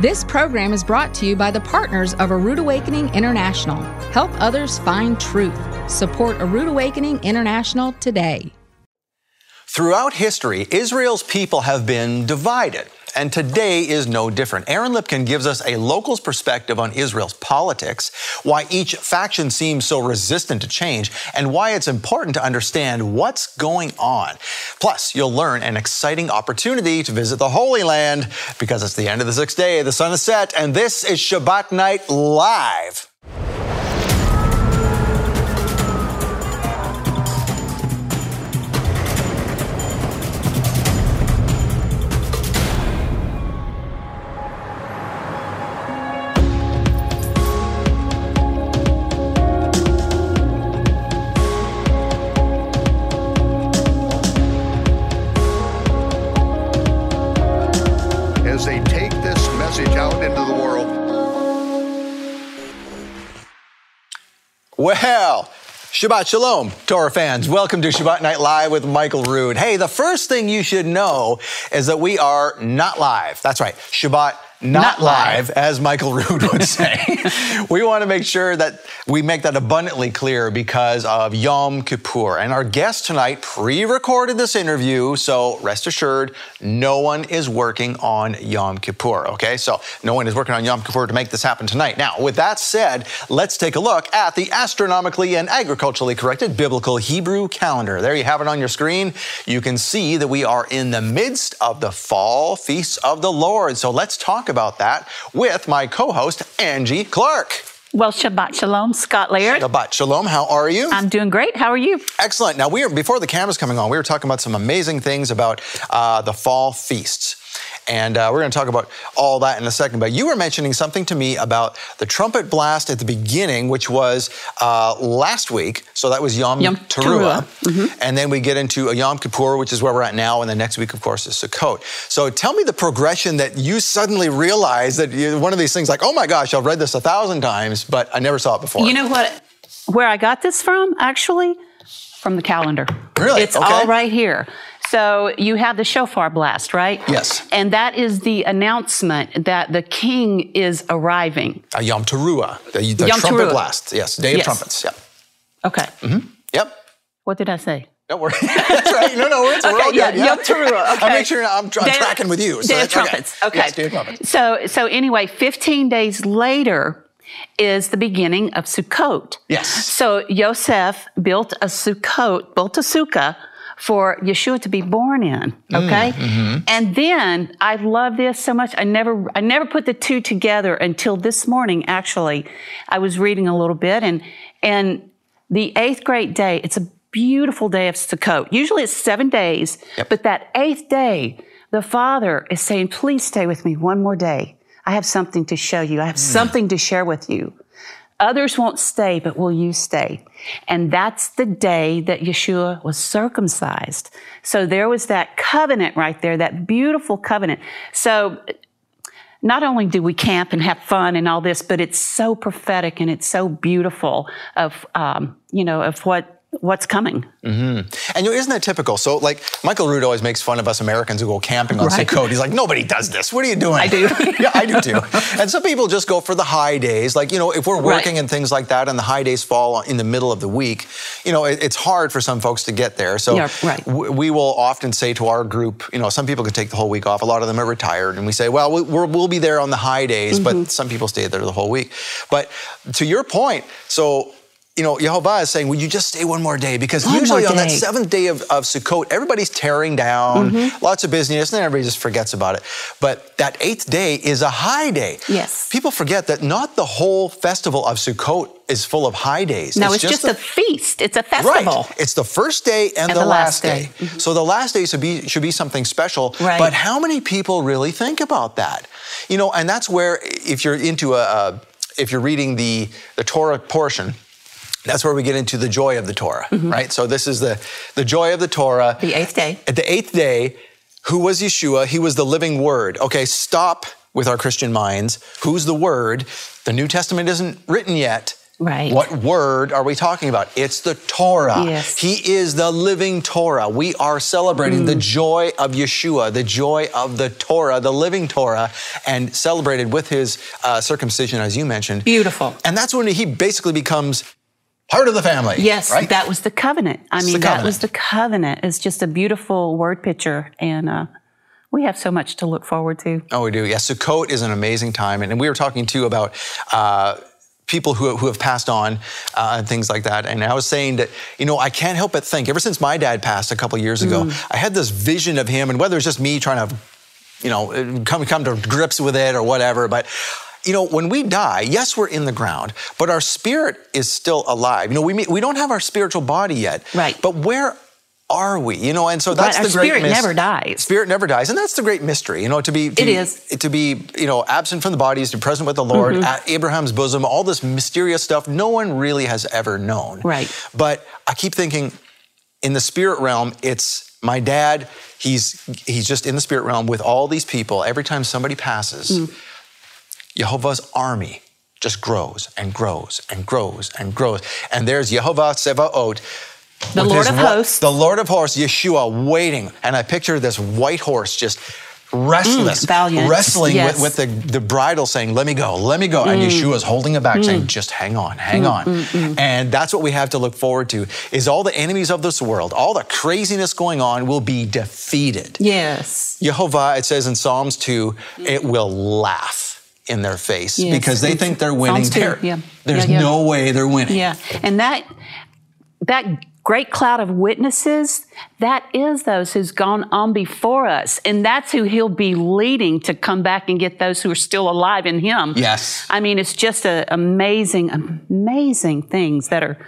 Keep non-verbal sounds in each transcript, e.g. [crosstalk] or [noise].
This program is brought to you by the partners of A Rood Awakening International. Help others find truth. Support A Rood Awakening International today. Throughout history, Israel's people have been divided. And today is no different. Aaron Lipkin gives us a local's perspective on Israel's politics, why each faction seems so resistant to change, and why it's important to understand what's going on. Plus, you'll learn an exciting opportunity to visit the Holy Land because it's the end of the sixth day, the sun is set, and this is Shabbat Night Live. Well, Shabbat Shalom, Torah fans. Welcome to Shabbat Night Live with Michael Rood. Hey, the first thing you should know is that we are not live. That's right, Shabbat not, Not live. live, as Michael Rood would say. [laughs] we want to make sure that we make that abundantly clear because of Yom Kippur. And our guest tonight pre recorded this interview, so rest assured, no one is working on Yom Kippur, okay? So no one is working on Yom Kippur to make this happen tonight. Now, with that said, let's take a look at the astronomically and agriculturally corrected biblical Hebrew calendar. There you have it on your screen. You can see that we are in the midst of the fall feasts of the Lord. So let's talk about that with my co host, Angie Clark. Well, Shabbat Shalom, Scott Laird. Shabbat Shalom, how are you? I'm doing great. How are you? Excellent. Now, we are before the camera's coming on. We were talking about some amazing things about uh, the fall feasts, and uh, we're going to talk about all that in a second. But you were mentioning something to me about the trumpet blast at the beginning, which was uh, last week. So that was Yom, Yom Teruah, Teruah. and then we get into a Yom Kippur, which is where we're at now, and the next week, of course, is Sukkot. So tell me the progression that you suddenly realized that you, one of these things, like, oh my gosh, I've read this a thousand times, but I never saw it before. You know what? Where I got this from, actually, from the calendar. Really? It's Okay. all right here. So you have the shofar blast, right? Yes. And that is the announcement that the king is arriving. Uh, Yom Teruah, the, the Yom trumpet Teruah. blast. Yes, Day of Yes. Trumpets. Yep. Okay. Yep. What did I say? Don't worry. [laughs] That's right. No, no, it's, we're all yeah, good. Yeah. Yom Teruah. [laughs] Okay. I make sure I'm, I'm Day- tracking with you. so Day of that's okay. trumpets. Okay. Yes, Day of Trumpets. So, so anyway, 15 days later is the beginning of Sukkot. Yes. So Yosef built a Sukkot, built a sukkah for Yeshua to be born in. Mm, Okay. mm-hmm. And then I love this so much. I never, I never put the two together until this morning. Actually, I was reading a little bit, and and the eighth great day. It's a beautiful day of Sukkot. Usually it's seven days, Yep. but that eighth day, the Father is saying, "Please stay with me one more day. I have something to show you. I have something to share with you." Others won't stay, but will you stay? And that's the day that Yeshua was circumcised. So there was that covenant right there, that beautiful covenant. So not only do we camp and have fun and all this, but it's so prophetic and it's so beautiful of, um, you know, of what what's coming. And you know, isn't that typical? So, like, Michael Rood always makes fun of us Americans who go camping on Right. Sukkot. He's like, nobody does this. What are you doing? I do. [laughs] yeah, I do too. And some people just go for the high days. Like, you know, if we're working Right. and things like that and the high days fall in the middle of the week, you know, it, it's hard for some folks to get there. So, Yeah, right. w- we will often say to our group, you know, some people can take the whole week off. A lot of them are retired. And we say, well, we- we're, we'll be there on the high days, Mm-hmm. but some people stay there the whole week. But to your point, so, you know, Yehovah is saying, would you just stay one more day? Because One usually on that seventh day of, of Sukkot, everybody's tearing down, Mm-hmm. lots of business, and then everybody just forgets about it. But that eighth day is a high day. Yes. People forget that not the whole festival of Sukkot is full of high days. No, it's, just, the- a feast. It's a festival. Right. It's the first day and, the, last day. So the last day should be should be something special. Mm-hmm. Right. But how many people really think about that? You know, and that's where if you're into a, a if you're reading the the Torah portion, that's where we get into the joy of the Torah, right? So this is the the joy of the Torah. Mm-hmm. The eighth day. At the eighth day, who was Yeshua? He was the living word. Okay, stop with our Christian minds. Who's the word? The New Testament isn't written yet. Right. What word are we talking about? It's the Torah. Yes. He is the living Torah. We are celebrating the Mm. joy of Yeshua, the joy of the Torah, the living Torah, and celebrated with his uh, circumcision, as you mentioned. Beautiful. And that's when he basically becomes part of the family. Yes, right? that was the covenant. I It's mean, the that was the covenant. It's just a beautiful word picture, and uh, we have so much to look forward to. Oh, we do. Yeah, Sukkot is an amazing time, and, and we were talking too about. Uh, People who, who have passed on uh, and things like that. And I was saying that, you know, I can't help but think, ever since my dad passed a couple years ago, Mm. I had this vision of him, and whether it's just me trying to, you know, come, come to grips with it or whatever, but you know, when we die, yes, we're in the ground, but our spirit is still alive. You know, we we don't have our spiritual body yet, Right. But where are we? You know, and so that's the great mystery. spirit mys- never dies. Spirit never dies, and that's the great mystery. You know, to be to It be, is. to be you know absent from the body is to be present with the Lord Mm-hmm. at Abraham's bosom. All this mysterious stuff, no one really has ever known. Right. But I keep thinking, in the spirit realm, it's my dad. He's he's just in the spirit realm with all these people. Every time somebody passes, Mm. Jehovah's army just grows and grows and grows and grows. And there's Jehovah Sevaot. The Lord of hosts. The Lord of hosts, Yeshua, waiting. And I picture this white horse just restless, Mm, wrestling Yes. Mm. with, with the, the bridle saying, Let me go, let me go. And Yeshua's holding it back, saying, Just hang on, hang on. mm, And that's what we have to look forward to is all the enemies of this world, all the craziness going on will be defeated. Yes. Jehovah, it says in Psalms 2, it will laugh in their face Yes, because they it's- think they're winning. There- yeah. There's Yeah, yeah. no way they're winning. Yeah, and that that great cloud of witnesses, that is those who's gone on before us, and that's who he'll be leading to come back and get those who are still alive in him. Yes. I mean, it's just a amazing, amazing things that are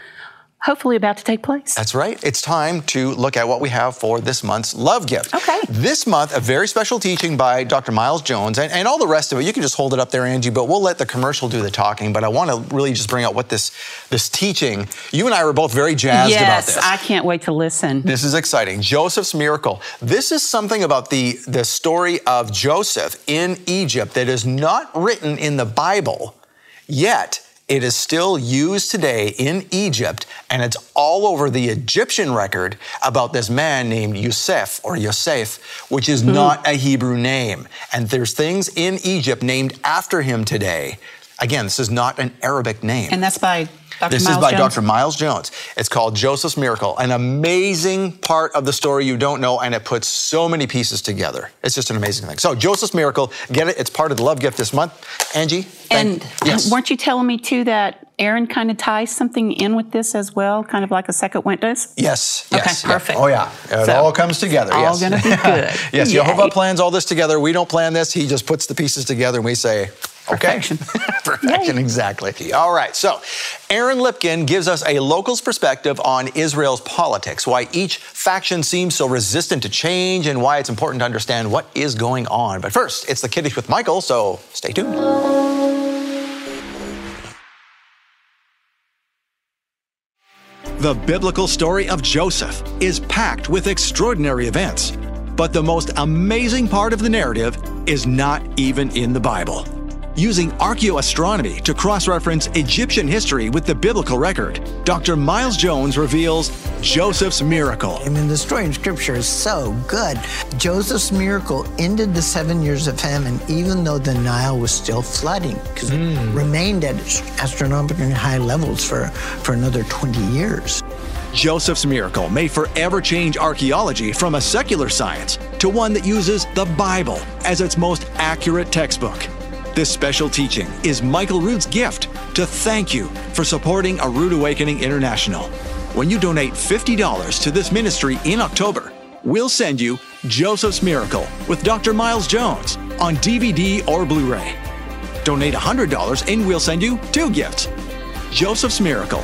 hopefully about to take place. That's right. It's time to look at what we have for this month's love gift. Okay. This month, a very special teaching by Dr. Miles Jones, and, and all the rest of it. You can just hold it up there, Angie, but we'll let the commercial do the talking. But I want to really just bring out what this this teaching. You and I were both very jazzed about yes, this. I can't wait to listen. This is exciting. Joseph's miracle. This is something about the, the story of Joseph in Egypt that is not written in the Bible, yet it is still used today in Egypt, and it's all over the Egyptian record about this man named Yosef or Yosef, which is hmm. not a Hebrew name. And there's things in Egypt named after him today. Again, this is not an Arabic name. And that's by Dr. This Miles is by Jones. Dr. Miles Jones. It's called Joseph's Miracle, an amazing part of the story you don't know, and it puts so many pieces together. It's just an amazing thing. So, Joseph's Miracle, get it? It's part of the love gift this month. Angie? thank- And yes. weren't you telling me too that Aaron kind of ties something in with this as well, kind of like a second witness? Yes. Okay, yes, yeah. perfect. Oh yeah, it So, all comes together. all yes. gonna be [laughs] good. yes, Yay. Jehovah plans all this together. We don't plan this. He just puts the pieces together, and we say, okay, Perfection. [laughs] perfection, Yay. exactly. All right. So, Aaron Lipkin gives us a local's perspective on Israel's politics, why each faction seems so resistant to change, and why it's important to understand what is going on. But first, it's the Kiddush with Michael. So, stay tuned. The biblical story of Joseph is packed with extraordinary events, but the most amazing part of the narrative is not even in the Bible. Using archaeoastronomy to cross reference Egyptian history with the biblical record, Dr. Miles Jones reveals Joseph's miracle. I mean, the story in Scripture is so good. Joseph's miracle ended the seven years of famine, even though the Nile was still flooding, because it hmm. remained at astronomically high levels for, for another 20 years. Joseph's miracle may forever change archaeology from a secular science to one that uses the Bible as its most accurate textbook. This special teaching is Michael Rood's gift to thank you for supporting A Rood Awakening International. When you donate $50 to this ministry in October, we'll send you Joseph's Miracle with Dr. Miles Jones on DVD or Blu ray. Donate $100 and we'll send you two gifts Joseph's Miracle,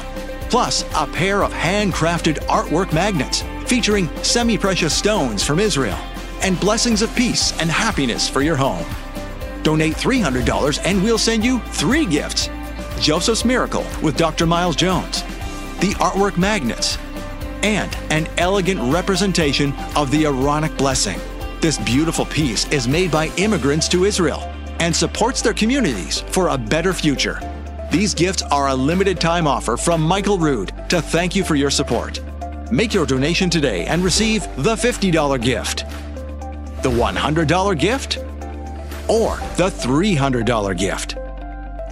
plus a pair of handcrafted artwork magnets featuring semi precious stones from Israel, and blessings of peace and happiness for your home. Donate $300 and we'll send you three gifts Joseph's Miracle with Dr. Miles Jones, the artwork magnets, and an elegant representation of the Aaronic blessing. This beautiful piece is made by immigrants to Israel and supports their communities for a better future. These gifts are a limited time offer from Michael Rood to thank you for your support. Make your donation today and receive the $50 gift, the $100 gift, or the $300 gift.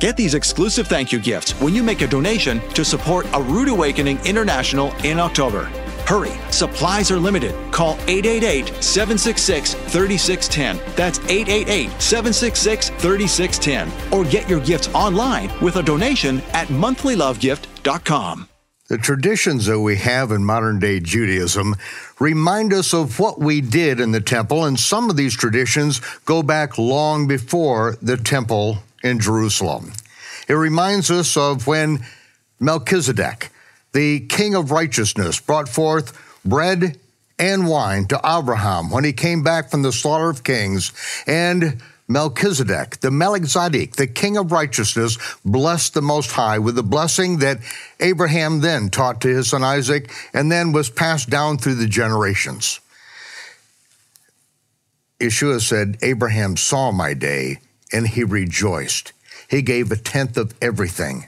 Get these exclusive thank you gifts when you make a donation to support A Rood Awakening International in October. Hurry, supplies are limited. Call 888 766 3610. That's 888 766 3610. Or get your gifts online with a donation at monthlylovegift.com. The traditions that we have in modern day Judaism remind us of what we did in the temple, and some of these traditions go back long before the temple in Jerusalem. It reminds us of when Melchizedek, the king of righteousness, brought forth bread and wine to Abraham when he came back from the slaughter of kings, and Melchizedek, the Melchizedek, the king of righteousness, blessed the Most High with the blessing that Abraham then taught to his son Isaac and then was passed down through the generations. Yeshua said, Abraham saw my day and he rejoiced. He gave a tenth of everything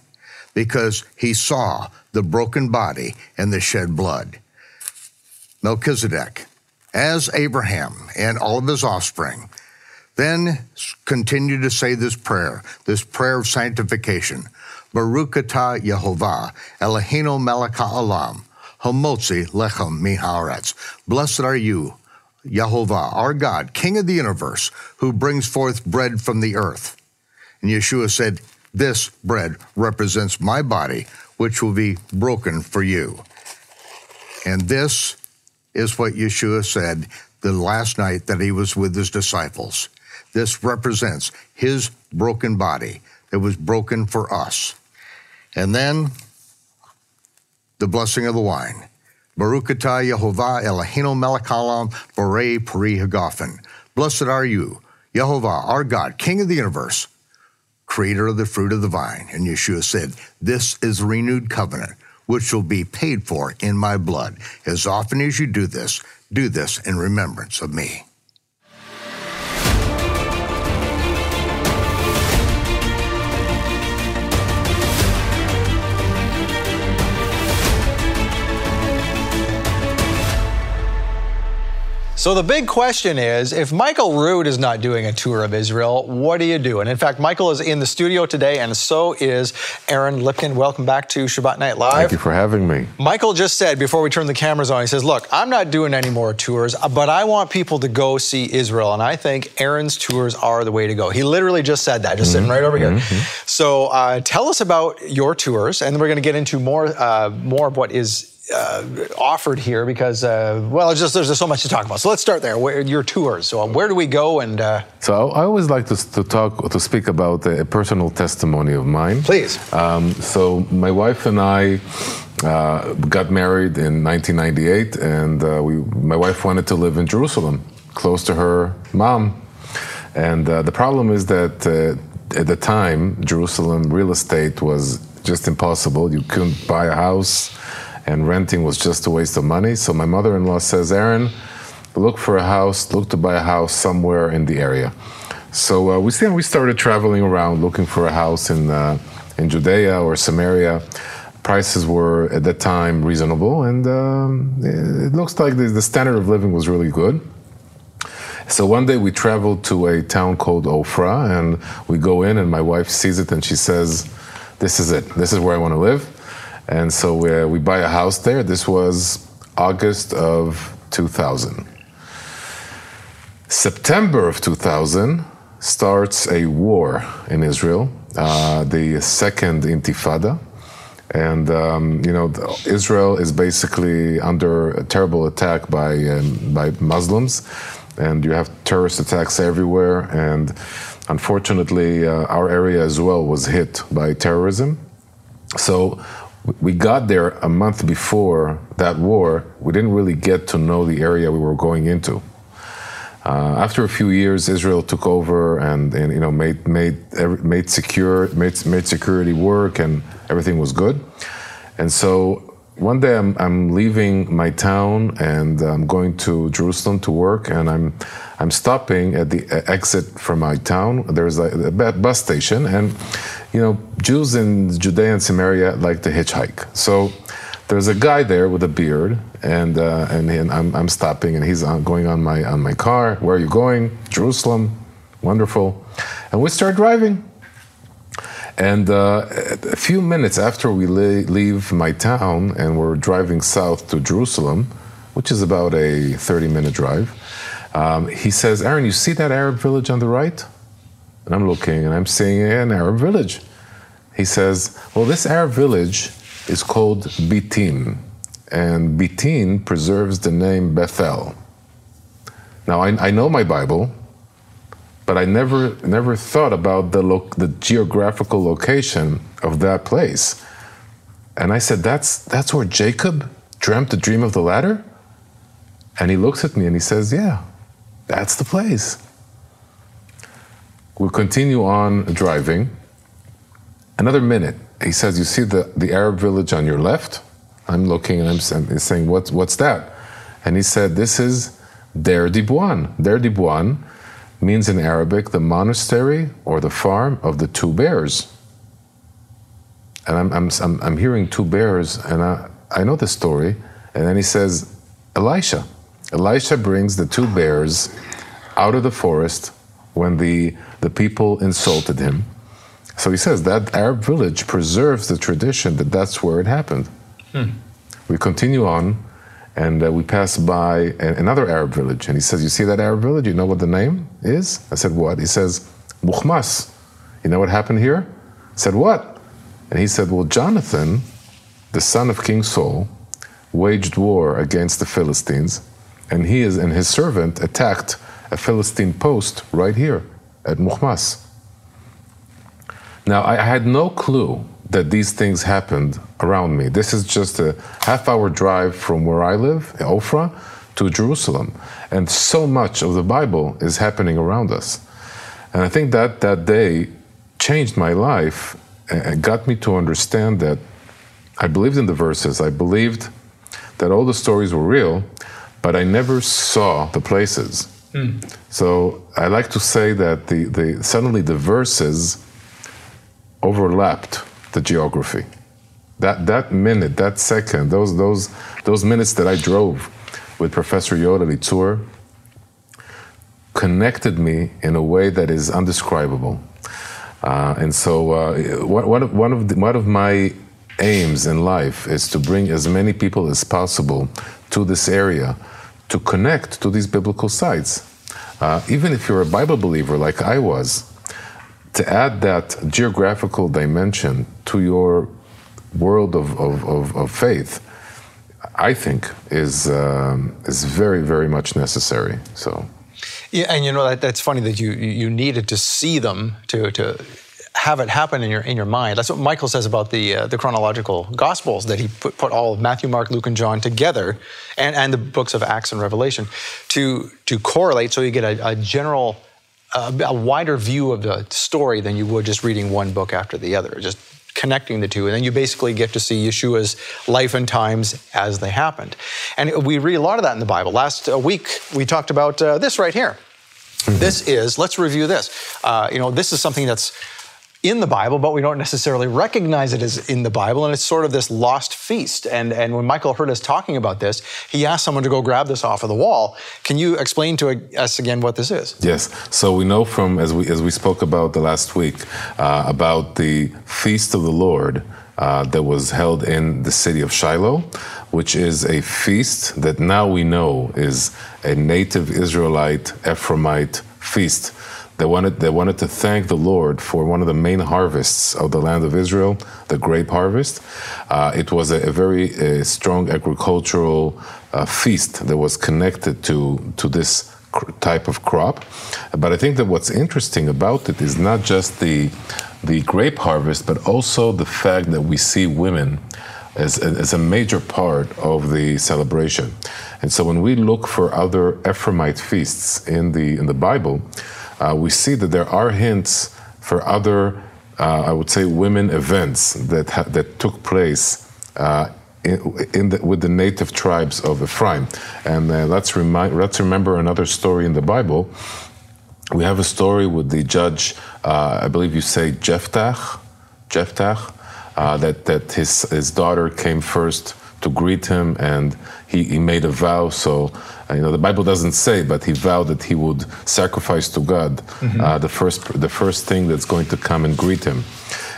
because he saw the broken body and the shed blood. Melchizedek, as Abraham and all of his offspring, then continue to say this prayer, this prayer of sanctification. Baruch atah Yehovah, Eloheinu melech ha'olam, hamotzi lechem miharetz. Blessed are you, Yehovah, our God, King of the universe, who brings forth bread from the earth. And Yeshua said, This bread represents my body, which will be broken for you. And this is what Yeshua said the last night that he was with his disciples. This represents his broken body that was broken for us. And then the blessing of the wine. Baruch atah Yehovah Eloheinu melech haolam borei peri hagafen. Blessed are you, Yehovah, our God, King of the universe, creator of the fruit of the vine. And Yeshua said, This is a renewed covenant, which will be paid for in my blood. As often as you do this, do this in remembrance of me. So the big question is, if Michael Rood is not doing a tour of Israel, what do you do? And in fact, Michael is in the studio today, and so is Aaron Lipkin. Welcome back to Shabbat Night Live. Thank you for having me. Michael just said before we turn the cameras on, he says, "Look, I'm not doing any more tours, but I want people to go see Israel, and I think Aaron's tours are the way to go." He literally just said that, just sitting right over here. So uh, tell us about your tours, and then we're going to get into more uh, more of what is uh, offered here because, uh, well, it's just there's just so much to talk about. So let's start there. Where, your tours. So where do we go? And uh, So I always like to, to talk to speak about a personal testimony of mine. please, Um, so my wife and I uh, got married in 1998, and uh, we, my wife wanted to live in Jerusalem, close to her mom. And uh, the problem is that uh, at the time, Jerusalem real estate was just impossible. You couldn't buy a house, and renting was just a waste of money. So my mother-in-law says, "Aaron, look for a house, look to buy a house somewhere in the area." So uh, we see, we started traveling around looking for a house in uh, in Judea or Samaria. Prices were at that time reasonable, and um, it looks like the, the standard of living was really good. So one day we traveled to a town called Ofra, and we go in, and my wife sees it, and she says, "This is it. This is where I want to live." And so we, we buy a house there. This was August of 2000. September of 2000 starts a war in Israel, uh, the second Intifada. And, um, you know, Israel is basically under a terrible attack by, um, by Muslims. And you have terrorist attacks everywhere. And unfortunately, uh, our area as well was hit by terrorism. So we got there a month before that war. We didn't really get to know the area we were going into. Uh, after a few years, Israel took over and, and you know made made made secure made, made security work and everything was good. And so one day I'm, I'm leaving my town and I'm going to Jerusalem to work and I'm I'm stopping at the exit from my town. There's a, a bus station and you know, Jews in Judea and Samaria like to hitchhike. So there's a guy there with a beard, and uh, and, and I'm, I'm stopping, and he's on, going on my on my car. Where are you going? Jerusalem. Wonderful. And we start driving. And uh, a few minutes after we leave my town and we're driving south to Jerusalem, which is about a 30 minute drive, um, he says, Aaron, you see that Arab village on the right? And I'm looking and I'm seeing an Arab village. He says, Well, this Arab village is called Beitin, and Beitin preserves the name Bethel. Now, I, I know my Bible, but I never never thought about the lo- the geographical location of that place. And I said, "That's that's where Jacob dreamt the dream of the ladder." And he looks at me and he says, "Yeah, that's the place." We continue on driving. Another minute, he says, "You see the, the Arab village on your left?" I'm looking and I'm saying, "What's what's that?" And he said, "This is Deir Dibwan. Deir Dibwan means in Arabic the monastery or the farm of the two bears. And I'm, I'm, I'm, I'm hearing two bears, and I, I know the story. And then he says, Elisha. Elisha brings the two bears out of the forest when the, the people insulted him. So he says that Arab village preserves the tradition that that's where it happened. Hmm. We continue on, and uh, we pass by another Arab village. And he says, You see that Arab village? You know what the name is? I said, What? He says, Mukhmas. You know what happened here? I said, What? And he said, Well, Jonathan, the son of King Saul, waged war against the Philistines, and he is, and his servant attacked a Philistine post right here at Mukhmas. Now, I had no clue that these things happened around me. This is just a half hour drive from where I live, Ofra, to Jerusalem. And so much of the Bible is happening around us. And I think that that day changed my life and got me to understand that I believed in the verses. I believed that all the stories were real, but I never saw the places. So I like to say that the, the suddenly the verses overlapped the geography. That, that minute, that second, those, those, those minutes that I drove with Professor Yoel Elitzur connected me in a way that is undescribable. Uh, and so, uh, one, one, of the, one of my aims in life is to bring as many people as possible to this area to connect to these biblical sites. Uh, even if you're a Bible believer like I was, to add that geographical dimension to your world of, of, of, of faith, I think is um, is very very much necessary. So, yeah, and you know that that's funny that you you needed to see them to to have it happen in your in your mind. That's what Michael says about the uh, the chronological gospels that he put, put all of Matthew, Mark, Luke, and John together, and and the books of Acts and Revelation to to correlate, so you get a, a general a, a wider view of the story than you would just reading one book after the other, just connecting the two. And then you basically get to see Yeshua's life and times as they happened. And we read a lot of that in the Bible. Last uh, week, we talked about uh, this right here. Mm-hmm. This is, let's review this. Uh, you know, this is something that's in the Bible, but we don't necessarily recognize it as in the Bible. And it's sort of this lost feast. And, and when Michael heard us talking about this, he asked someone to go grab this off of the wall. Can you explain to us again what this is? Yes. So we know from, as we, as we spoke about the last week, uh, about the feast of the Lord. Uh, that was held in the city of Shiloh, which is a feast that now we know is a native Israelite Ephraimite feast they wanted, they wanted to thank the Lord for one of the main harvests of the land of Israel, the grape harvest. Uh, it was a, a very a strong agricultural uh, feast that was connected to, to this type of crop. But I think that what's interesting about it is not just the, the grape harvest, but also the fact that we see women as, as a major part of the celebration. And so when we look for other Ephraimite feasts in the, in the Bible, uh, we see that there are hints for other, uh, I would say, women events that ha- that took place uh, in, in the, with the native tribes of Ephraim. And uh, let's remind, let's remember another story in the Bible. We have a story with the judge, uh, I believe you say Jephthah, Jephthah, uh, that, that his, his daughter came first to greet him and he, he made a vow. So, uh, you know, the Bible doesn't say, but he vowed that he would sacrifice to God mm-hmm. uh, the, first, the first thing that's going to come and greet him.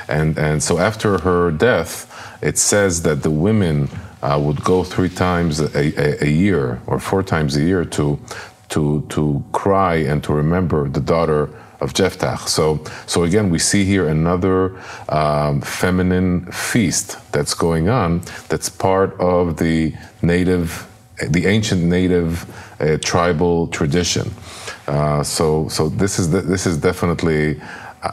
And, and so after her death, it says that the women uh, would go three times a, a, a, year or four times a year to, to, to cry and to remember the daughter of Jephthah. So, so again, we see here another um, feminine feast that's going on. That's part of the native, the ancient native uh, tribal tradition. Uh, so, so this is the, this is definitely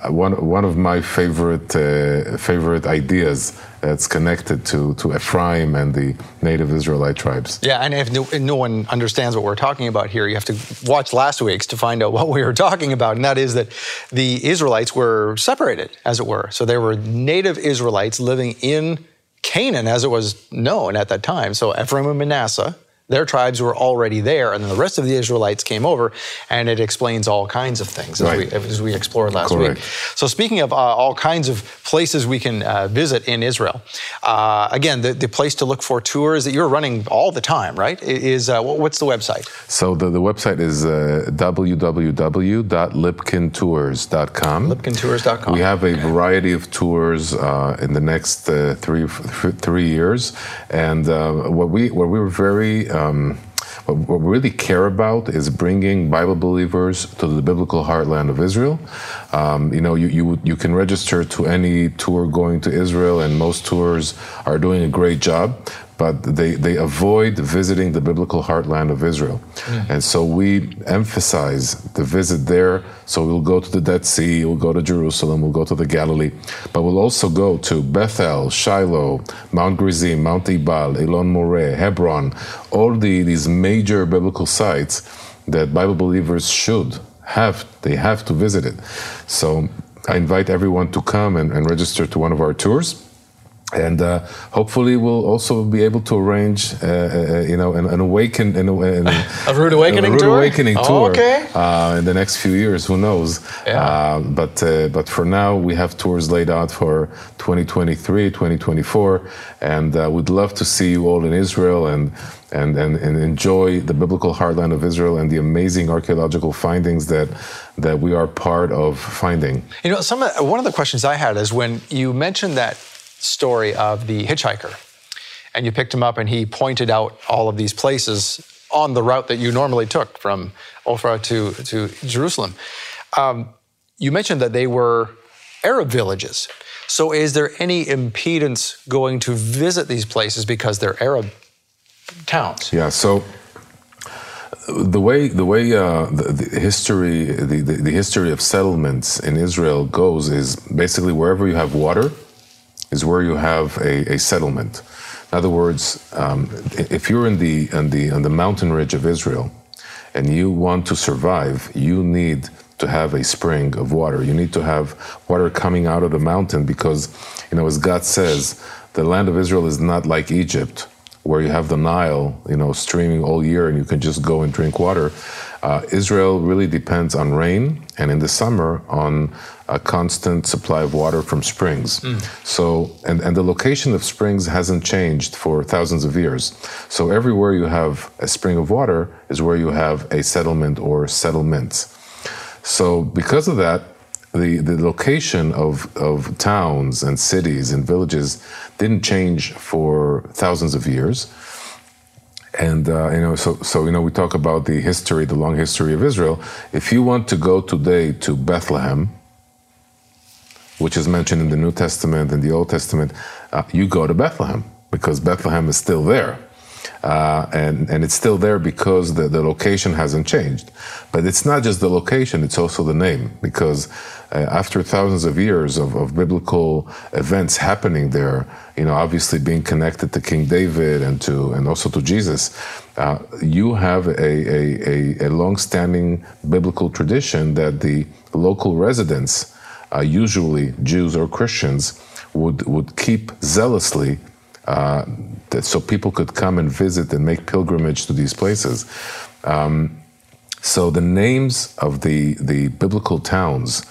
one one of my favorite uh, favorite ideas that's connected to to Ephraim and the native Israelite tribes. Yeah, and if no, if no, one understands what we're talking about here, you have to watch last week's to find out what we were talking about, and that is that the Israelites were separated, as it were. So there were native Israelites living in Canaan, as it was known at that time. So Ephraim and Manasseh their tribes were already there, and then the rest of the Israelites came over, and it explains all kinds of things as, we, as we, explored last Correct. week. So, speaking of uh, all kinds of places we can uh, visit in Israel, uh, again, the, the, place to look for tours that you're running all the time, right? Is uh, what's the website? So, the, the website is uh, www.lipkintours.com. Lipkintours.com. We have a okay. variety of tours uh, in the next three three years, and what we what we were very um, what, we really care about is bringing Bible believers to the biblical heartland of Israel. Um, you know, you, you, you can register to any tour going to Israel, and most tours are doing a great job but they, they avoid visiting the biblical heartland of Israel. Mm. And so we emphasize the visit there. So we'll go to the Dead Sea, we'll go to Jerusalem, we'll go to the Galilee, but we'll also go to Bethel, Shiloh, Mount Gerizim, Mount Ebal, Elon Moreh, Hebron, all the, these major biblical sites that Bible believers should have, they have to visit it. So I invite everyone to come and, and register to one of our tours and uh, hopefully we'll also be able to arrange, uh, uh, you know, an, an awaken, an, an, a Rood Awakening a Rood tour. awakening oh, tour. Okay. Uh, in the next few years, who knows? Yeah. Uh, but uh, but for now, we have tours laid out for 2023, 2024, and we'd love to see you all in Israel and. And, and, and enjoy the biblical heartland of Israel and the amazing archaeological findings that that we are part of finding. You know, some one of the questions I had is when you mentioned that story of the hitchhiker. And you picked him up, and he pointed out all of these places on the route that you normally took from Ofra to, to Jerusalem. Um, you mentioned that they were Arab villages. So, is there any impedance going to visit these places because they're Arab towns? Yeah. So, the way the way uh, the, the, history the, the, the history of settlements in Israel goes is basically wherever you have water, is where you have a, a settlement. In other words, um, if you're in the, in the, on the mountain ridge of Israel and you want to survive, you need to have a spring of water. You need to have water coming out of the mountain because, you know, as God says, the land of Israel is not like Egypt, where you have the Nile, you know, streaming all year and you can just go and drink water. Uh, Israel really depends on rain and in the summer on a constant supply of water from springs. Mm. So, and, and the location of springs hasn't changed for thousands of years. So, everywhere you have a spring of water is where you have a settlement or settlements. So, because of that, the, the location of, of towns and cities and villages didn't change for thousands of years. And uh, you know, so so you know, we talk about the history, the long history of Israel. If you want to go today to Bethlehem, which is mentioned in the New Testament and the Old Testament, uh, you go to Bethlehem because Bethlehem is still there. Uh, and, and it's still there because the, the location hasn't changed. But it's not just the location, it's also the name, because uh, after thousands of years of, of biblical events happening there, you know, obviously being connected to King David and to and also to Jesus, uh, you have a, a, a, a long-standing biblical tradition that the local residents uh, usually Jews or Christians, would, would keep zealously uh, that so people could come and visit and make pilgrimage to these places. Um, so the names of the, the biblical towns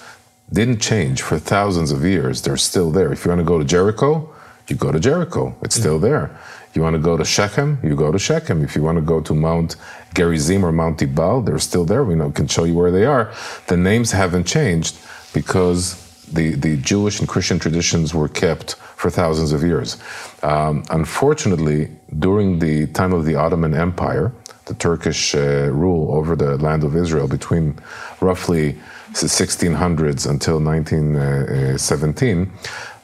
didn't change for thousands of years. They're still there. If you want to go to Jericho, you go to Jericho. It's still there. You want to go to Shechem, you go to Shechem. If you want to go to Mount Gerizim or Mount Ebal, they're still there. We know can show you where they are. The names haven't changed because the, the Jewish and Christian traditions were kept for thousands of years. Um, unfortunately, during the time of the Ottoman Empire, the Turkish uh, rule over the land of Israel between roughly 1600s until 1917,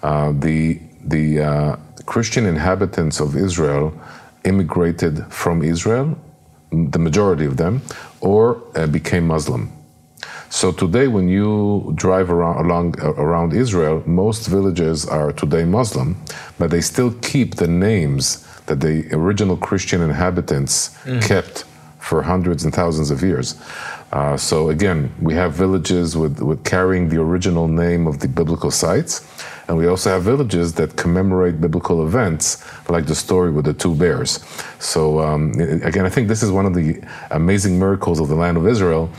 uh, the the uh, Christian inhabitants of Israel immigrated from Israel, the majority of them, or uh, became Muslim. So today, when you drive around along, around Israel, most villages are today Muslim, but they still keep the names that the original Christian inhabitants mm. kept for hundreds and thousands of years. Uh, so again, we have villages with, with carrying the original name of the biblical sites, and we also have villages that commemorate biblical events, like the story with the two bears. So um, again, I think this is one of the amazing miracles of the land of Israel,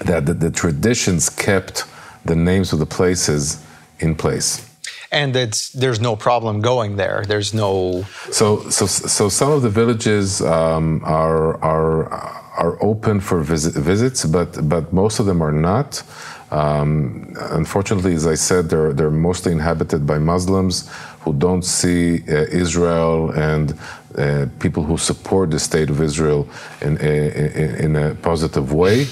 that the, the traditions kept the names of the places in place and it's there's no problem going there. There's no. So so so some of the villages um, are are are open for visit, visits, but but most of them are not. Um, unfortunately, as I said, they're they're mostly inhabited by Muslims who don't see uh, Israel and people who support the state of Israel in a, in a positive way.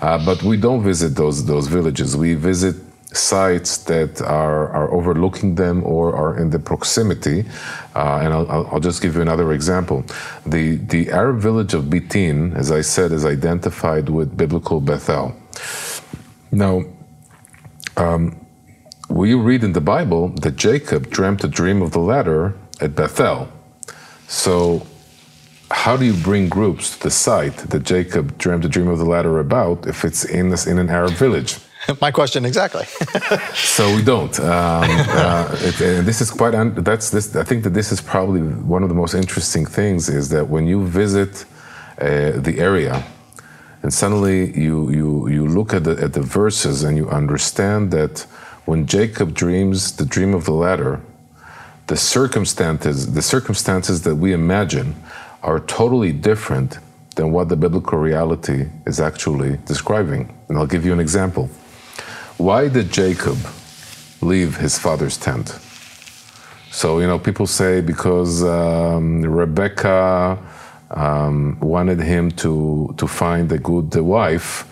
Uh, but we don't visit those those villages. We visit sites that are, are overlooking them or are in the proximity. Uh, and I'll, I'll, just give you another example. The, the Arab village of Beitin, as I said, is identified with biblical Bethel. Now, um, we read in the Bible that Jacob dreamt a dream of the ladder at Bethel. So, how do you bring groups to the site that Jacob dreamt the dream of the ladder about if it's in, this, in an Arab village? [laughs] My question exactly. [laughs] so we don't. Um, uh, it, and this is quite. Un- that's this. I think that this is probably one of the most interesting things is that when you visit uh, the area, and suddenly you you you look at the at the verses and you understand that when Jacob dreams the dream of the ladder, the circumstances the circumstances that we imagine are totally different than what the biblical reality is actually describing. And I'll give you an example. Why did Jacob leave his father's tent? So, you know, people say because um, Rebecca um, wanted him to, to find a good wife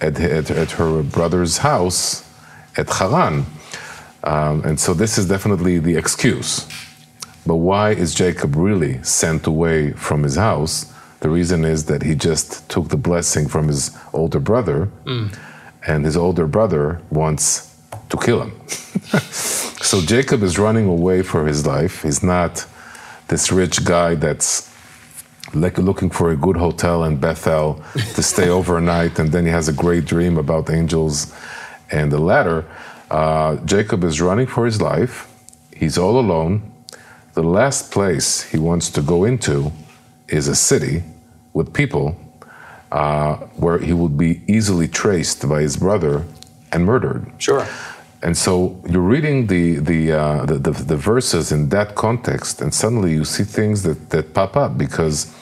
at, at, at her brother's house at Haran. Um, and so this is definitely the excuse. But why is Jacob really sent away from his house? The reason is that he just took the blessing from his older brother. Mm and his older brother wants to kill him. [laughs] so Jacob is running away for his life. He's not this rich guy that's like looking for a good hotel in Bethel to stay [laughs] overnight, and then he has a great dream about angels and the ladder. Uh, Jacob is running for his life. He's all alone. The last place he wants to go into is a city with people uh, where he would be easily traced by his brother and murdered. Sure. And so you're reading the the, uh, the, the, the verses in that context, and suddenly you see things that, that pop up because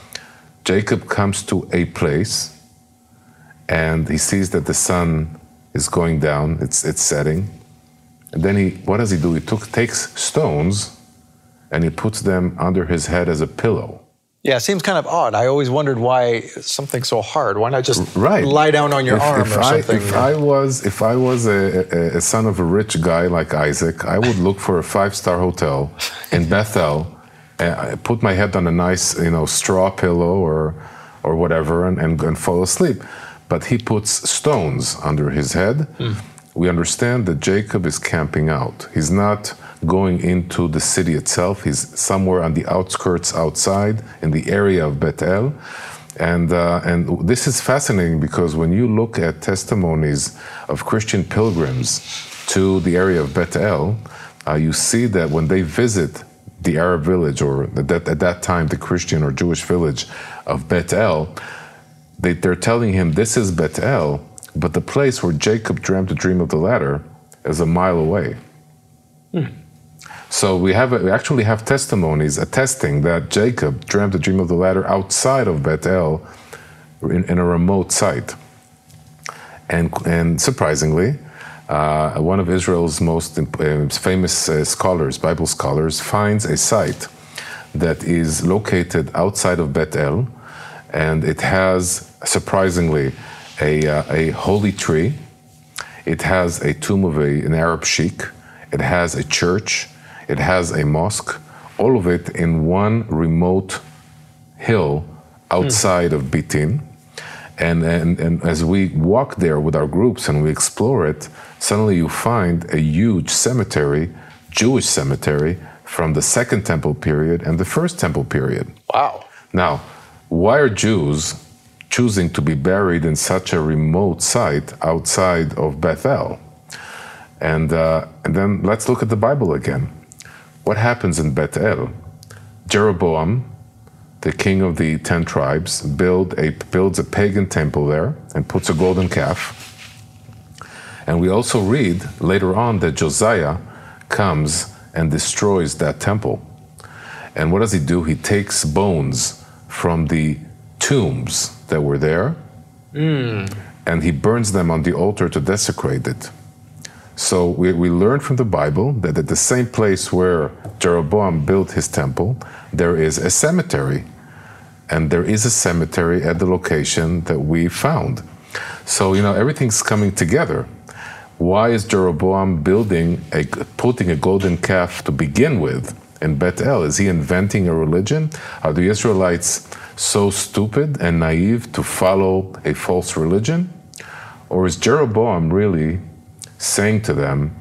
Jacob comes to a place, and he sees that the sun is going down; it's it's setting, and then he what does he do? He took, takes stones, and he puts them under his head as a pillow. Yeah, it seems kind of odd. I always wondered why something so hard. Why not just right. lie down on your if, arm if or something? I, if I was if I was a, a, a, son of a rich guy like Isaac, I would look for a five star hotel in [laughs] Bethel, and put my head on a nice you know straw pillow or or whatever, and, and, and fall asleep. But he puts stones under his head. Mm. We understand that Jacob is camping out. He's not going into the city itself. He's somewhere on the outskirts outside in the area of Bethel. And, uh, and this is fascinating because when you look at testimonies of Christian pilgrims to the area of Bethel, uh, you see that when they visit the Arab village, or that, at that time the Christian or Jewish village of Bethel, they, they're telling him, This is Bethel, but the place where Jacob dreamt the dream of the ladder is a mile away. So we have we actually have testimonies attesting that Jacob dreamt the dream of the ladder outside of Bethel, in, in a remote site. And and surprisingly, uh, one of Israel's most uh, famous uh, scholars, Bible scholars, finds a site that is located outside of Bethel, and it has surprisingly a, uh, a holy tree. It has a tomb of a, an Arab sheikh. It has a church. It has a mosque. All of it in one remote hill outside of Beitin. And, and, and as we walk there with our groups and we explore it, suddenly you find a huge cemetery, Jewish cemetery, from the Second Temple period and the First Temple period. Wow. Now, why are Jews choosing to be buried in such a remote site outside of Bethel? And, uh, and then let's look at the Bible again. What happens in Bethel? Jeroboam, the king of the ten tribes, build a, builds a pagan temple there and puts a golden calf. And we also read later on that Josiah comes and destroys that temple. And what does he do? He takes bones from the tombs that were there hmm. and he burns them on the altar to desecrate it. So we, we learn from the Bible that at the same place where Jeroboam built his temple, there is a cemetery. And there is a cemetery at the location that we found. So, you know, everything's coming together. Why is Jeroboam building a putting a golden calf to begin with in Bethel? Is he inventing a religion? Are the Israelites so stupid and naive to follow a false religion? Or is Jeroboam really saying to them,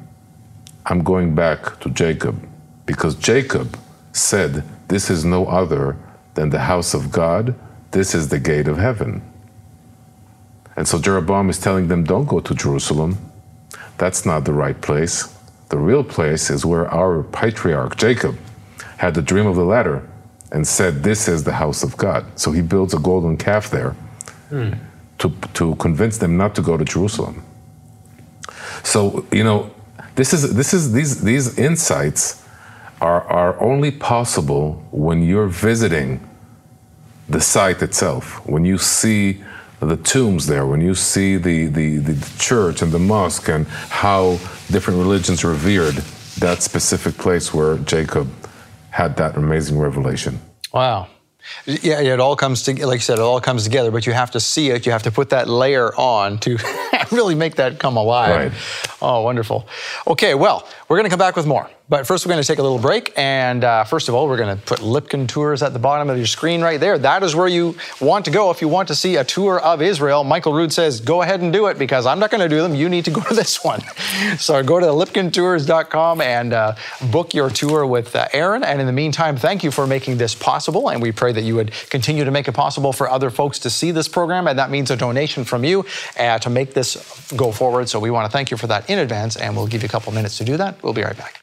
I'm going back to Jacob? Because Jacob said, This is no other than the house of God, this is the gate of heaven. And so Jeroboam is telling them, Don't go to Jerusalem. That's not the right place. The real place is where our patriarch Jacob had the dream of the ladder and said, This is the house of God. So he builds a golden calf there to, to convince them not to go to Jerusalem. So, you know, this is, this is, these, these insights are, are only possible when you're visiting the site itself, when you see the tombs there, when you see the, the, the church and the mosque and how different religions revered that specific place where Jacob had that amazing revelation. Wow. Yeah, it all comes together. Like you said, it all comes together, but you have to see it. You have to put that layer on to [laughs] really make that come alive. Right. Oh, wonderful. Okay, well, we're going to come back with more. But first, we're going to take a little break. And uh, first of all, we're going to put Lipkin Tours at the bottom of your screen right there. That is where you want to go if you want to see a tour of Israel. Michael Rood says, go ahead and do it because I'm not going to do them. You need to go to this one. [laughs] So go to lipkintours.com and uh, book your tour with uh, Aaron. And in the meantime, thank you for making this possible. And we pray that you would continue to make it possible for other folks to see this program. And that means a donation from you uh, to make this go forward. So we want to thank you for that in advance. And we'll give you a couple minutes to do that. We'll be right back.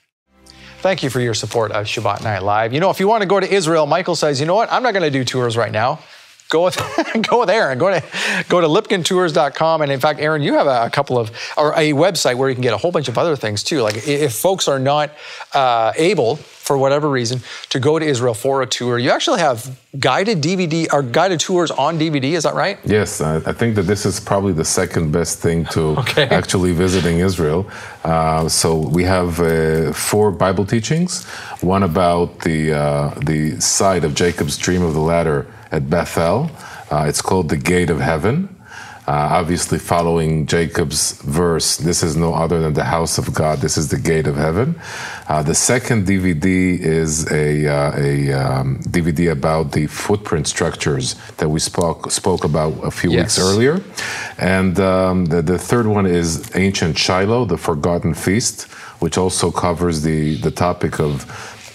Thank you for your support of Shabbat Night Live. You know, if you want to go to Israel, Michael says, you know what? I'm not going to do tours right now. Go with [laughs] go with Aaron. Go to go to lipkintours.com. And in fact, Aaron, you have a, a couple of or a website where you can get a whole bunch of other things too. Like if folks are not uh, able for whatever reason to go to Israel for a tour, you actually have guided DVD or guided tours on DVD. Is that right? Yes, I, I think that this is probably the second best thing to [laughs] Okay. actually visiting Israel. Uh, so we have uh, four Bible teachings. One about the uh, the site of Jacob's dream of the ladder at Bethel. Uh, it's called the Gate of Heaven. Uh, obviously, following Jacob's verse, this is no other than the house of God. This is the gate of heaven. Uh, the second DVD is a, uh, a um, DVD about the footprint structures that we spoke spoke about a few Yes. weeks earlier, and um, the, the third one is ancient Shiloh, the forgotten feast, which also covers the the topic of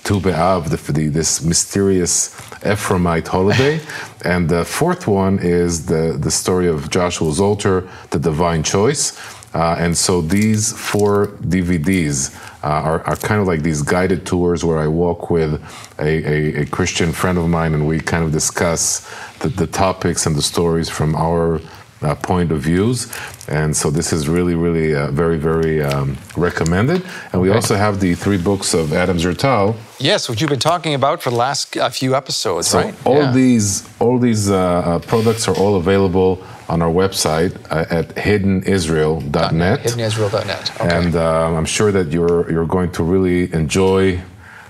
Tu B'Av, the, the, this mysterious Ephraimite holiday. [laughs] and the fourth one is the, the story of Joshua's altar, the divine choice. Uh, and so these four DVDs uh, are, are kind of like these guided tours where I walk with a, a, a Christian friend of mine and we kind of discuss the, the topics and the stories from our uh, point of views. And so this is really, really uh, very, very um, recommended. And we also have the three books of Adam Zertal. Yes, which you've been talking about for the last uh, few episodes, So right? all Yeah. these all these uh, uh, products are all available on our website uh, at hiddenisrael.net. HiddenIsrael.net. Okay. And uh, I'm sure that you're you're going to really enjoy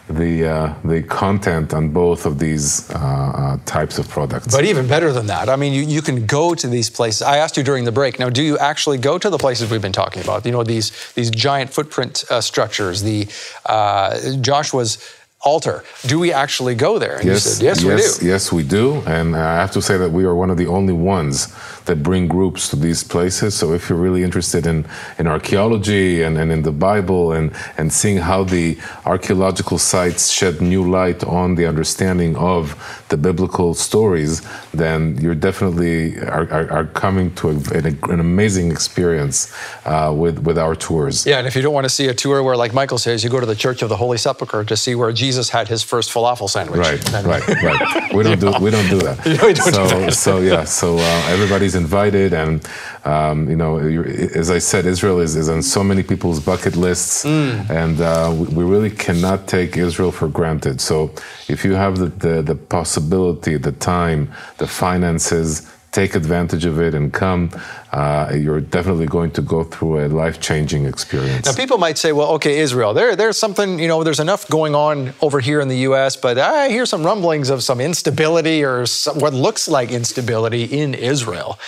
the uh, the content on both of these uh, uh, types of products. But even better than that, I mean, you, you can go to these places. I asked you during the break. Now, do you actually go to the places we've been talking about? You know, these these giant footprint uh, structures, the uh, Joshua's altar. Do we actually go there? And you said, yes, yes, we do. Yes, we do. And I have to say that we are one of the only ones that bring groups to these places. So if you're really interested in, in archaeology and, and in the Bible and, and seeing how the archaeological sites shed new light on the understanding of the biblical stories, then you're definitely are, are, are coming to a, an, an amazing experience uh, with, with our tours. Yeah, and if you don't want to see a tour where, like Michael says, you go to the Church of the Holy Sepulchre to see where Jesus had his first falafel sandwich. Right, right, [laughs] right. We don't do we don't do that. [laughs] We don't do so, that. so yeah, so uh, everybody's invited, and um, you know, as I said, Israel is, is on so many people's bucket lists, Mm. and uh, we, we really cannot take Israel for granted. So, if you have the, the the possibility, the time, the finances. Take advantage of it and come. Uh, you're definitely going to go through a life-changing experience. Now, people might say, well, okay, Israel, there, there's something, you know, there's enough going on over here in the U.S., but I hear some rumblings of some instability or some, what looks like instability in Israel.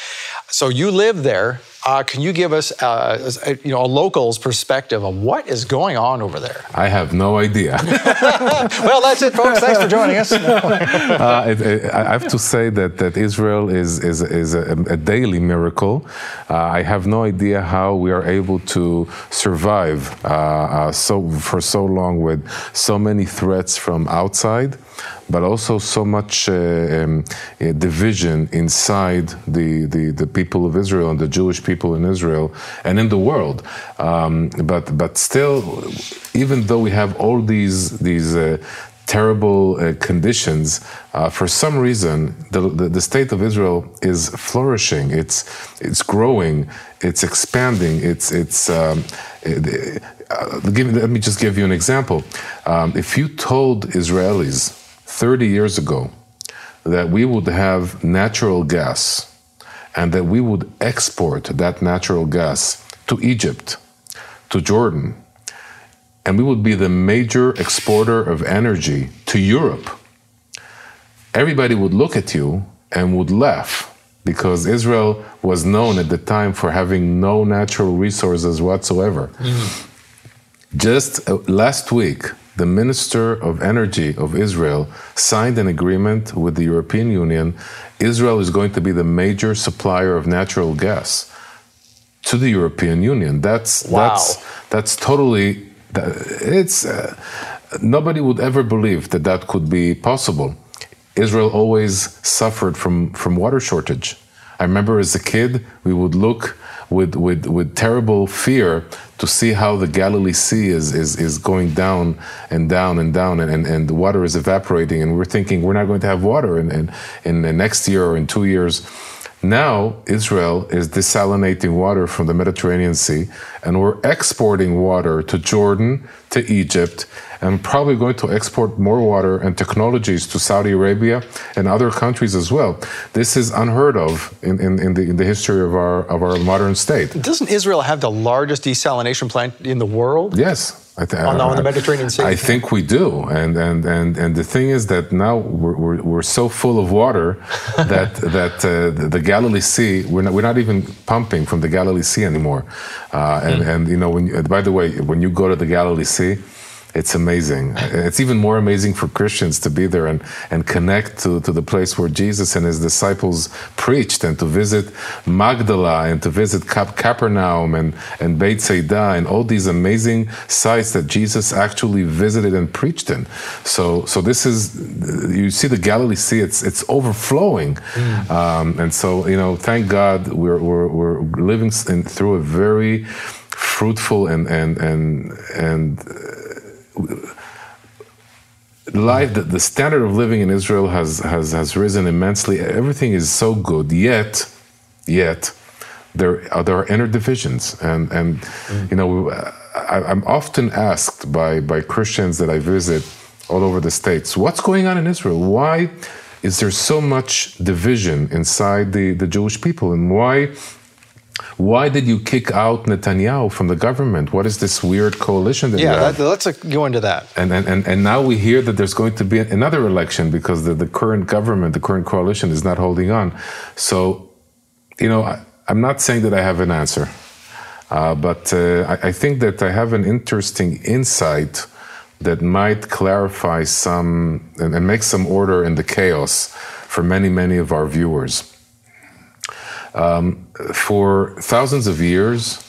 So you live there. Uh, can you give us, uh, a, you know, a local's perspective of what is going on over there? I have no idea. [laughs] well, that's it, folks. Thanks for joining us. [laughs] uh, it, it, I have to say that, that Israel is, is, is a, a daily miracle. Uh, I have no idea how we are able to survive uh, uh, so for so long with so many threats from outside, but also so much uh, um, uh, division inside the, the, the people of Israel and the Jewish people in Israel and in the world. Um, but but still, even though we have all these these uh, terrible uh, conditions, uh, for some reason, the, the, the state of Israel is flourishing. It's it's growing. It's expanding. It's it's. Um, it- uh, give, let me just give you an example. Um, if you told Israelis 30 years ago that we would have natural gas and that we would export that natural gas to Egypt, to Jordan, and we would be the major exporter of energy to Europe, everybody would look at you and would laugh because Israel was known at the time for having no natural resources whatsoever. Just uh, last week, the Minister of Energy of Israel signed an agreement with the European Union. Israel is going to be the major supplier of natural gas to the European Union. That's Wow. that's that's totally it's uh, nobody would ever believe that that could be possible. Israel always suffered from from water shortage. I remember as a kid, we would look with with with terrible fear to see how the Galilee Sea is is, is going down and down and down and, and, and the water is evaporating and we're thinking we're not going to have water in, in, in the next year or in two years. Now Israel is desalinating water from the Mediterranean Sea, and we're exporting water to Jordan, to Egypt, and probably going to export more water and technologies to Saudi Arabia and other countries as well. This is unheard of in, in, in, the, in the history of our of our modern state. Doesn't Israel have the largest desalination plant in the world? Yes. I th- On on the Mediterranean Sea. I think we do, and and and and the thing is that now we're we're, we're so full of water [laughs] that that uh, the, the Galilee Sea we're not we're not even pumping from the Galilee Sea anymore, uh, and Hmm. and you know when you, by the way when you go to the Galilee Sea. It's amazing. It's even more amazing for Christians to be there and, and connect to, to the place where Jesus and his disciples preached and to visit Magdala and to visit Cap- Capernaum and, and Beit Saida and all these amazing sites that Jesus actually visited and preached in. So, so this is, you see the Galilee Sea, it's, it's overflowing. Um, and so, you know, thank God we're, we're, we're living in, through a very fruitful and, and, and, and life the, the standard of living in Israel has, has has risen immensely. Everything is so good, yet yet there are, there are inner divisions. And, and mm. you know, I, I'm often asked by, by Christians that I visit all over the States, what's going on in Israel? Why is there so much division inside the, the Jewish people? And why why did you kick out Netanyahu from the government? What is this weird coalition that yeah, that, let's uh, go into that. And, and, and, and now we hear that there's going to be another election because the, the current government, the current coalition is not holding on. So, you know, I, am not saying that I have an answer, uh, but uh, I, I think that I have an interesting insight that might clarify some and, and make some order in the chaos for many, many of our viewers. Um, for thousands of years,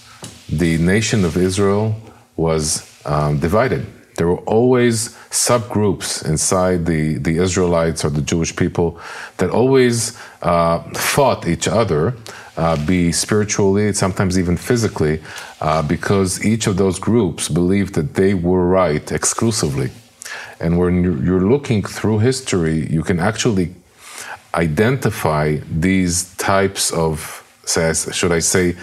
the nation of Israel was um, divided. There were always subgroups inside the, the Israelites or the Jewish people that always uh, fought each other, uh, be spiritually, sometimes even physically, uh, because each of those groups believed that they were right exclusively. And when you're looking through history, you can actually identify these types of, should I say,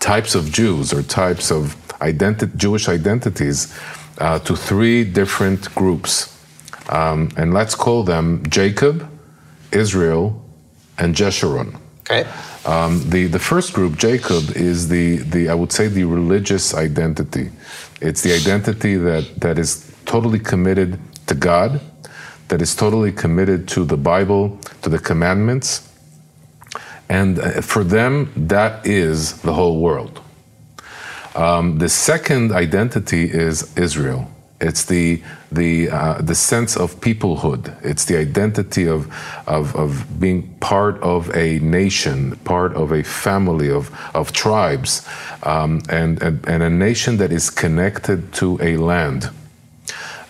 types of Jews or types of identi- Jewish identities uh, to three different groups. Um, and let's call them Jacob, Israel, and Jeshurun. Okay. Um, the, the first group, Jacob, is the, the, I would say, the religious identity. It's the identity that, that is totally committed to God that is totally committed to the Bible, to the commandments. And uh, for them, that is the whole world. Um, the second identity is Israel. It's the the uh, the sense of peoplehood. It's the identity of, of of being part of a nation, part of a family of of tribes, um, and, and and a nation that is connected to a land.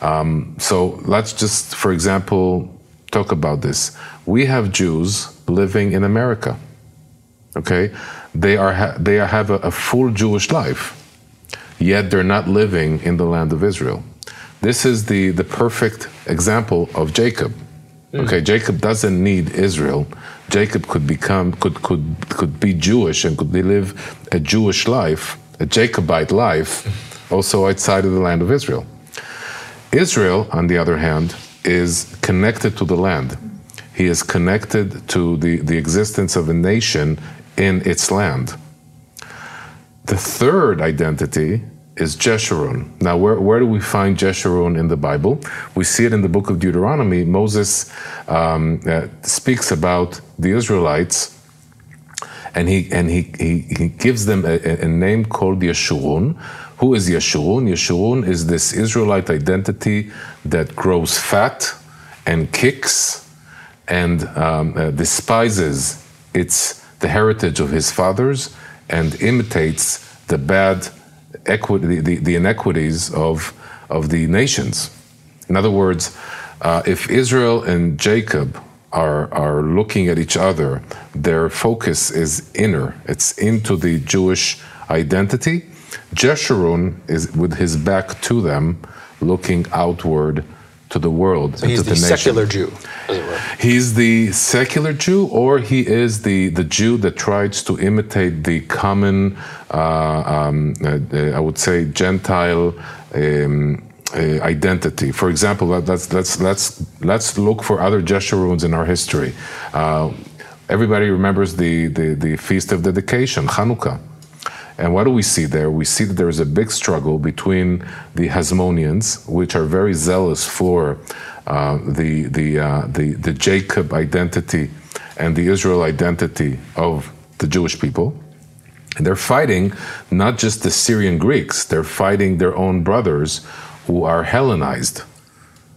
Um, so let's just, for example, talk about this. We have Jews living in America. Okay, they are they have a, a full Jewish life, yet they're not living in the land of Israel. This is the the perfect example of Jacob. Mm. Okay, Jacob doesn't need Israel. Jacob could become could could could be Jewish and could live a Jewish life, a Jacobite life, also outside of the land of Israel. Israel, on the other hand, is connected to the land. He is connected to the, the existence of a nation in its land. The third identity is Jeshurun. Now, where, where do we find Jeshurun in the Bible? We see it in the book of Deuteronomy. Moses um, uh, speaks about the Israelites, and he and he, he, he gives them a, a name called Yeshurun, who is Yeshurun? Yeshurun is this Israelite identity that grows fat and kicks and um, uh, despises its the heritage of his fathers and imitates the bad equity, the, the inequities of, of the nations. In other words, uh, if Israel and Jacob are, are looking at each other, their focus is inner, it's into the Jewish identity Jeshurun is with his back to them, looking outward to the world. So he's the, the secular Jew, He's the secular Jew, or he is the, the Jew that tries to imitate the common, uh, um, uh, I would say, Gentile. Um, uh, identity. For example, let's let's let's let's look for other Jeshuruns in our history. Uh, everybody remembers the, the the feast of dedication, Hanukkah. And what do we see there? We see that there is a big struggle between the Hasmoneans, which are very zealous for uh, the, the, uh, the, the Jacob identity and the Israel identity of the Jewish people. And they're fighting not just the Syrian Greeks, they're fighting their own brothers who are Hellenized.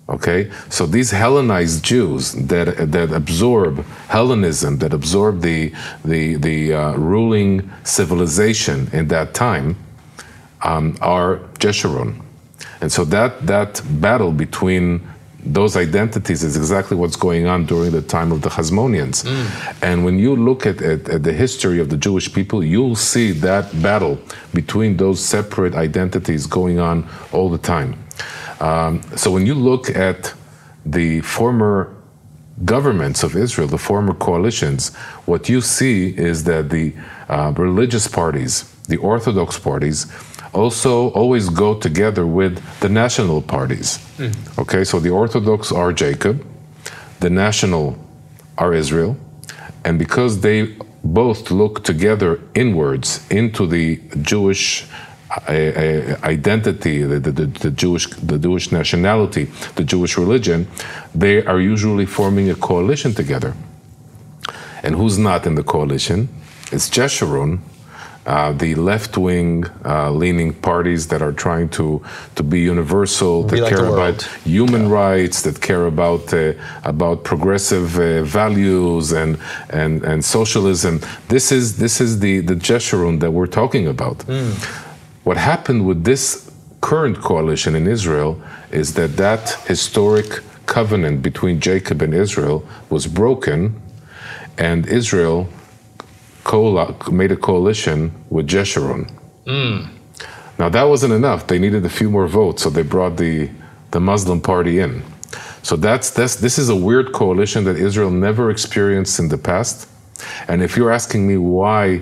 Okay, so these Hellenized Jews that that absorb Hellenism, that absorb the the the uh, ruling civilization in that time, um, are Jeshurun, and so that that battle between those identities is exactly what's going on during the time of the Hasmoneans. Mm. And when you look at, at, at, the history of the Jewish people, you'll see that battle between those separate identities going on all the time. Um, so when you look at the former governments of Israel, the former coalitions, what you see is that the uh, religious parties, the Orthodox parties, also always go together with the national parties. Mm. Okay, so the Orthodox are Jacob, the national are Israel, and because they both look together inwards into the Jewish identity, the, the, the, Jewish, the Jewish nationality, the Jewish religion, they are usually forming a coalition together. And who's not in the coalition? It's Jeshurun, uh, the left-wing uh, leaning parties that are trying to to be universal, that like care about human yeah. rights, that care about uh, about progressive uh, values and and and socialism. This is this is the the Jeshurun that we're talking about. Mm. What happened with this current coalition in Israel is that that historic covenant between Jacob and Israel was broken, and Israel made a coalition with Jeshurun. Mm. Now that wasn't enough. They needed a few more votes, so they brought the the Muslim party in. So that's, that's this is a weird coalition that Israel never experienced in the past. And if you're asking me why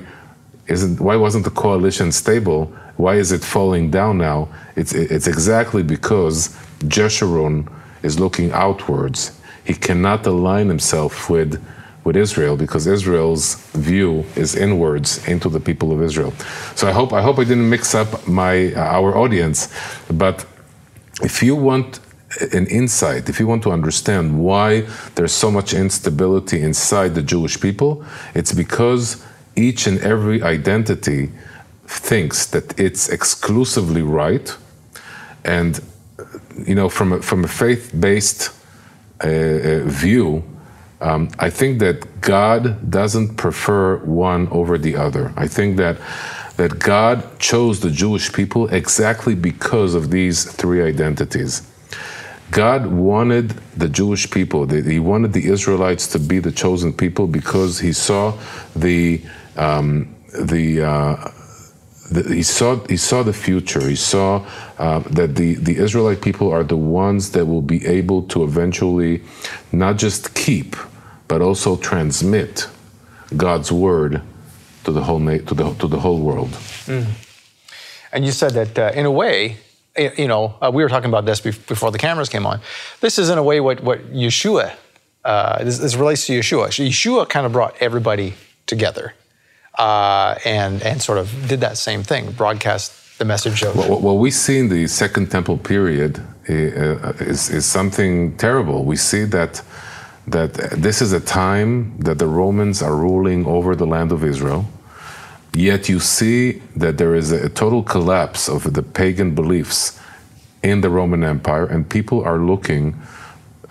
isn't why wasn't the coalition stable? Why is it falling down now? It's, it's exactly because Jeshurun is looking outwards. He cannot align himself with, with Israel because Israel's view is inwards into the people of Israel. So I hope, I hope I didn't mix up my, uh, our audience, but if you want an insight, if you want to understand why there's so much instability inside the Jewish people, it's because each and every identity thinks that it's exclusively right, and you know, from a, from a faith-based uh, uh, view, um, I think that God doesn't prefer one over the other. I think that that God chose the Jewish people exactly because of these three identities. God wanted the Jewish people, he wanted the Israelites to be the chosen people because he saw the um, the uh, he saw he saw the future. He saw uh, that the the Israelite people are the ones that will be able to eventually not just keep but also transmit God's word to the whole to the to the whole world. Mm. And you said that uh, in a way, you know, uh, we were talking about this before the cameras came on. This is in a way what what Yeshua. Uh, this, this relates to Yeshua. Yeshua kind of brought everybody together uh, and and sort of did that same thing, broadcast the message of. Well, what we see in the Second Temple period uh, is, is something terrible. We see that that this is a time that the Romans are ruling over the land of Israel. Yet you see that there is a total collapse of the pagan beliefs in the Roman Empire, and people are looking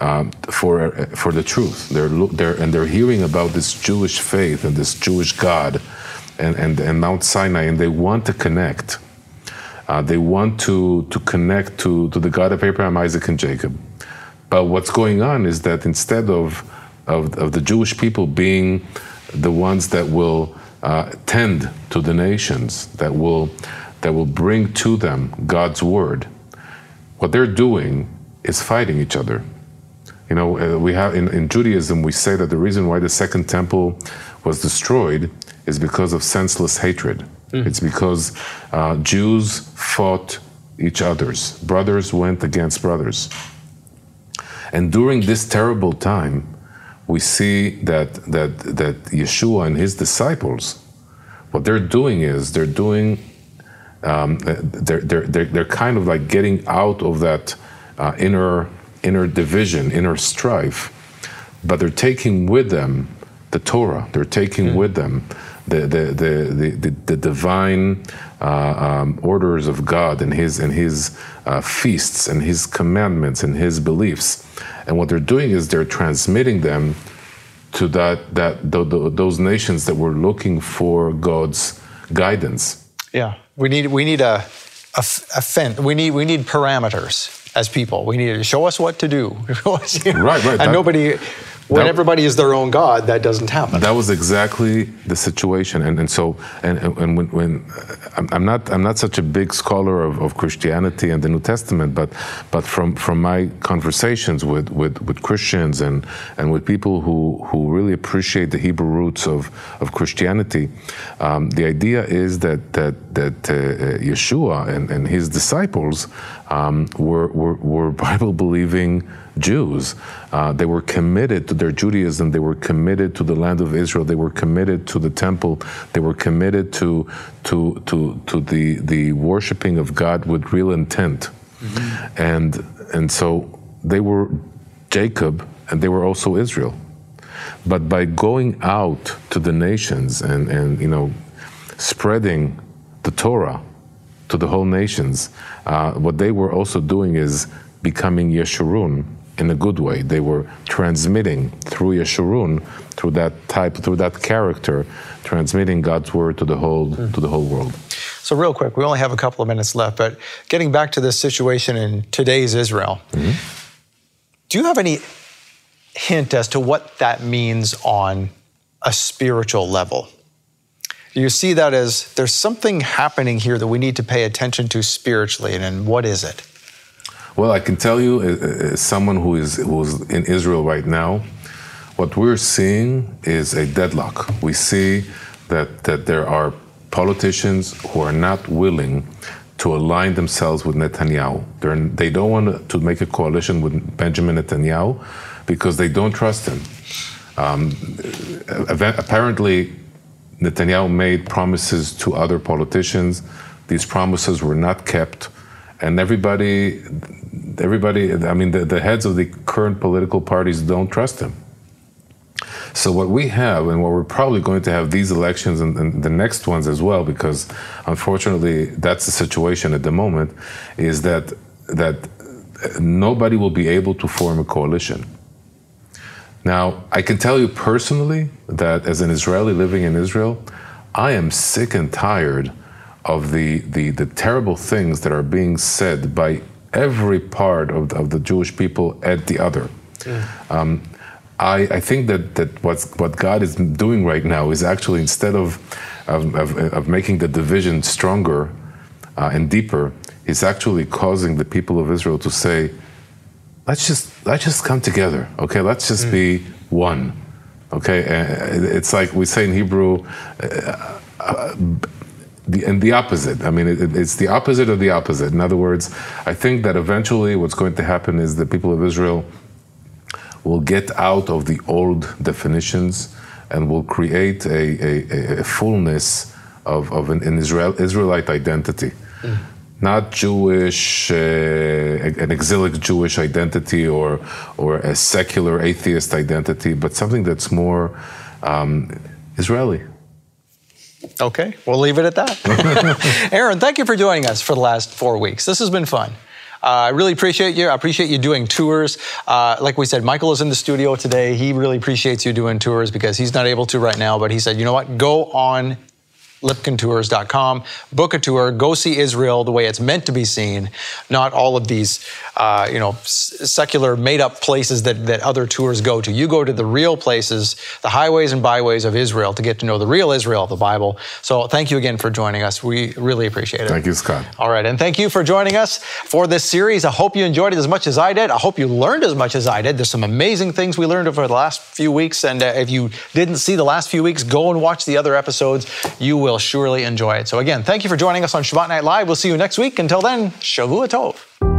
um, for for the truth. They're, they're and they're hearing about this Jewish faith and this Jewish God, and and, and Mount Sinai, and they want to connect. Uh, they want to to connect to to the God of Abraham, Isaac, and Jacob. But what's going on is that instead of of, of the Jewish people being the ones that will uh, tend to the nations, that will that will bring to them God's word, what they're doing is fighting each other you know, uh, we have in, in Judaism, we say that the reason why the second temple was destroyed is because of senseless hatred. Mm. It's because uh, Jews fought each other's. Brothers went against brothers. And during this terrible time, we see that, that, that Yeshua and his disciples, what they're doing is they're doing, um, they're, they're, they're, they're kind of like getting out of that uh, inner inner division, inner strife, but they're taking with them the Torah. They're taking mm. with them the the the the, the divine uh, um, orders of God and His and His uh, feasts and His commandments and His beliefs. And what they're doing is they're transmitting them to that that the, the, those nations that were looking for God's guidance. Yeah, we need we need a a, a fence. We need we need parameters as people. We need to show us what to do. [laughs] right, right. And nobody when That- everybody is their own God, that doesn't happen. That was exactly the situation, and and so and and when, when I'm, I'm not I'm not such a big scholar of, of Christianity and the New Testament, but but from from my conversations with with, with Christians and and with people who who really appreciate the Hebrew roots of of Christianity, um, the idea is that that that uh, uh, Yeshua and, and his disciples um, were, were were [laughs] Bible believing. Jews. Uh, they were committed to their Judaism. They were committed to the land of Israel. They were committed to the temple. They were committed to to to to the the worshiping of God with real intent. And and so they were Jacob, and they were also Israel. But by going out to the nations and and you know spreading the Torah to the whole nations, uh, what they were also doing is becoming Yeshurun in a good way. They were transmitting through Yeshurun, through that type, through that character, transmitting God's word to the whole to the whole world. So, real quick, we only have a couple of minutes left, but getting back to this situation in today's Israel, mm-hmm. do you have any hint as to what that means on a spiritual level? Do you see that as there's something happening here that we need to pay attention to spiritually, and, and what is it? Well, I can tell you, uh, as someone who is who's in Israel right now, what we're seeing is a deadlock. We see that that there are politicians who are not willing to align themselves with Netanyahu. They're, they don't want to make a coalition with Benjamin Netanyahu because they don't trust him. Um, apparently, Netanyahu made promises to other politicians. These promises were not kept, and everybody, everybody. I mean, the, the heads of the current political parties don't trust him. So what we have, and what we're probably going to have these elections and, and the next ones as well, because unfortunately that's the situation at the moment, is that that nobody will be able to form a coalition. Now, I can tell you personally that as an Israeli living in Israel, I am sick and tired of the, the, the terrible things that are being said by every part of, of the Jewish people at the other. Um, I, I think that, that what's, what God is doing right now is actually instead of, of, of, of making the division stronger uh, and deeper, is actually causing the people of Israel to say, let's just let's just come together okay? Let's just be one okay? Uh, it's like we say in hebrew uh, the, and the opposite i mean it, it's the opposite of the opposite in other words i think that eventually what's going to happen is the people of israel will get out of the old definitions and will create a, a, a fullness of, of an, an Israel, Israelite identity. Not Jewish, uh, an exilic Jewish identity or, or a secular atheist identity, but something that's more um, Israeli. Okay, we'll leave it at that. [laughs] Aaron, thank you for joining us for the last four weeks. This has been fun. Uh, I really appreciate you. I appreciate you doing tours. Uh, like we said, Michael is in the studio today. He really appreciates you doing tours because he's not able to right now, but he said, you know what, go on lipkintours.com, book a tour, go see Israel the way it's meant to be seen, not all of these, uh, you know, secular made-up places that, that other tours go to. You go to the real places, the highways and byways of Israel to get to know the real Israel of the Bible. So thank you again for joining us. We really appreciate it. Thank you, Scott. All right, and thank you for joining us for this series. I hope you enjoyed it as much as I did. I hope you learned as much as I did. There's some amazing things we learned over the last few weeks, and uh, if you didn't see the last few weeks, go and watch the other episodes. You will surely enjoy it. So again, thank you for joining us on Shabbat Night Live. We'll see you next week. Until then, Shavua Tov.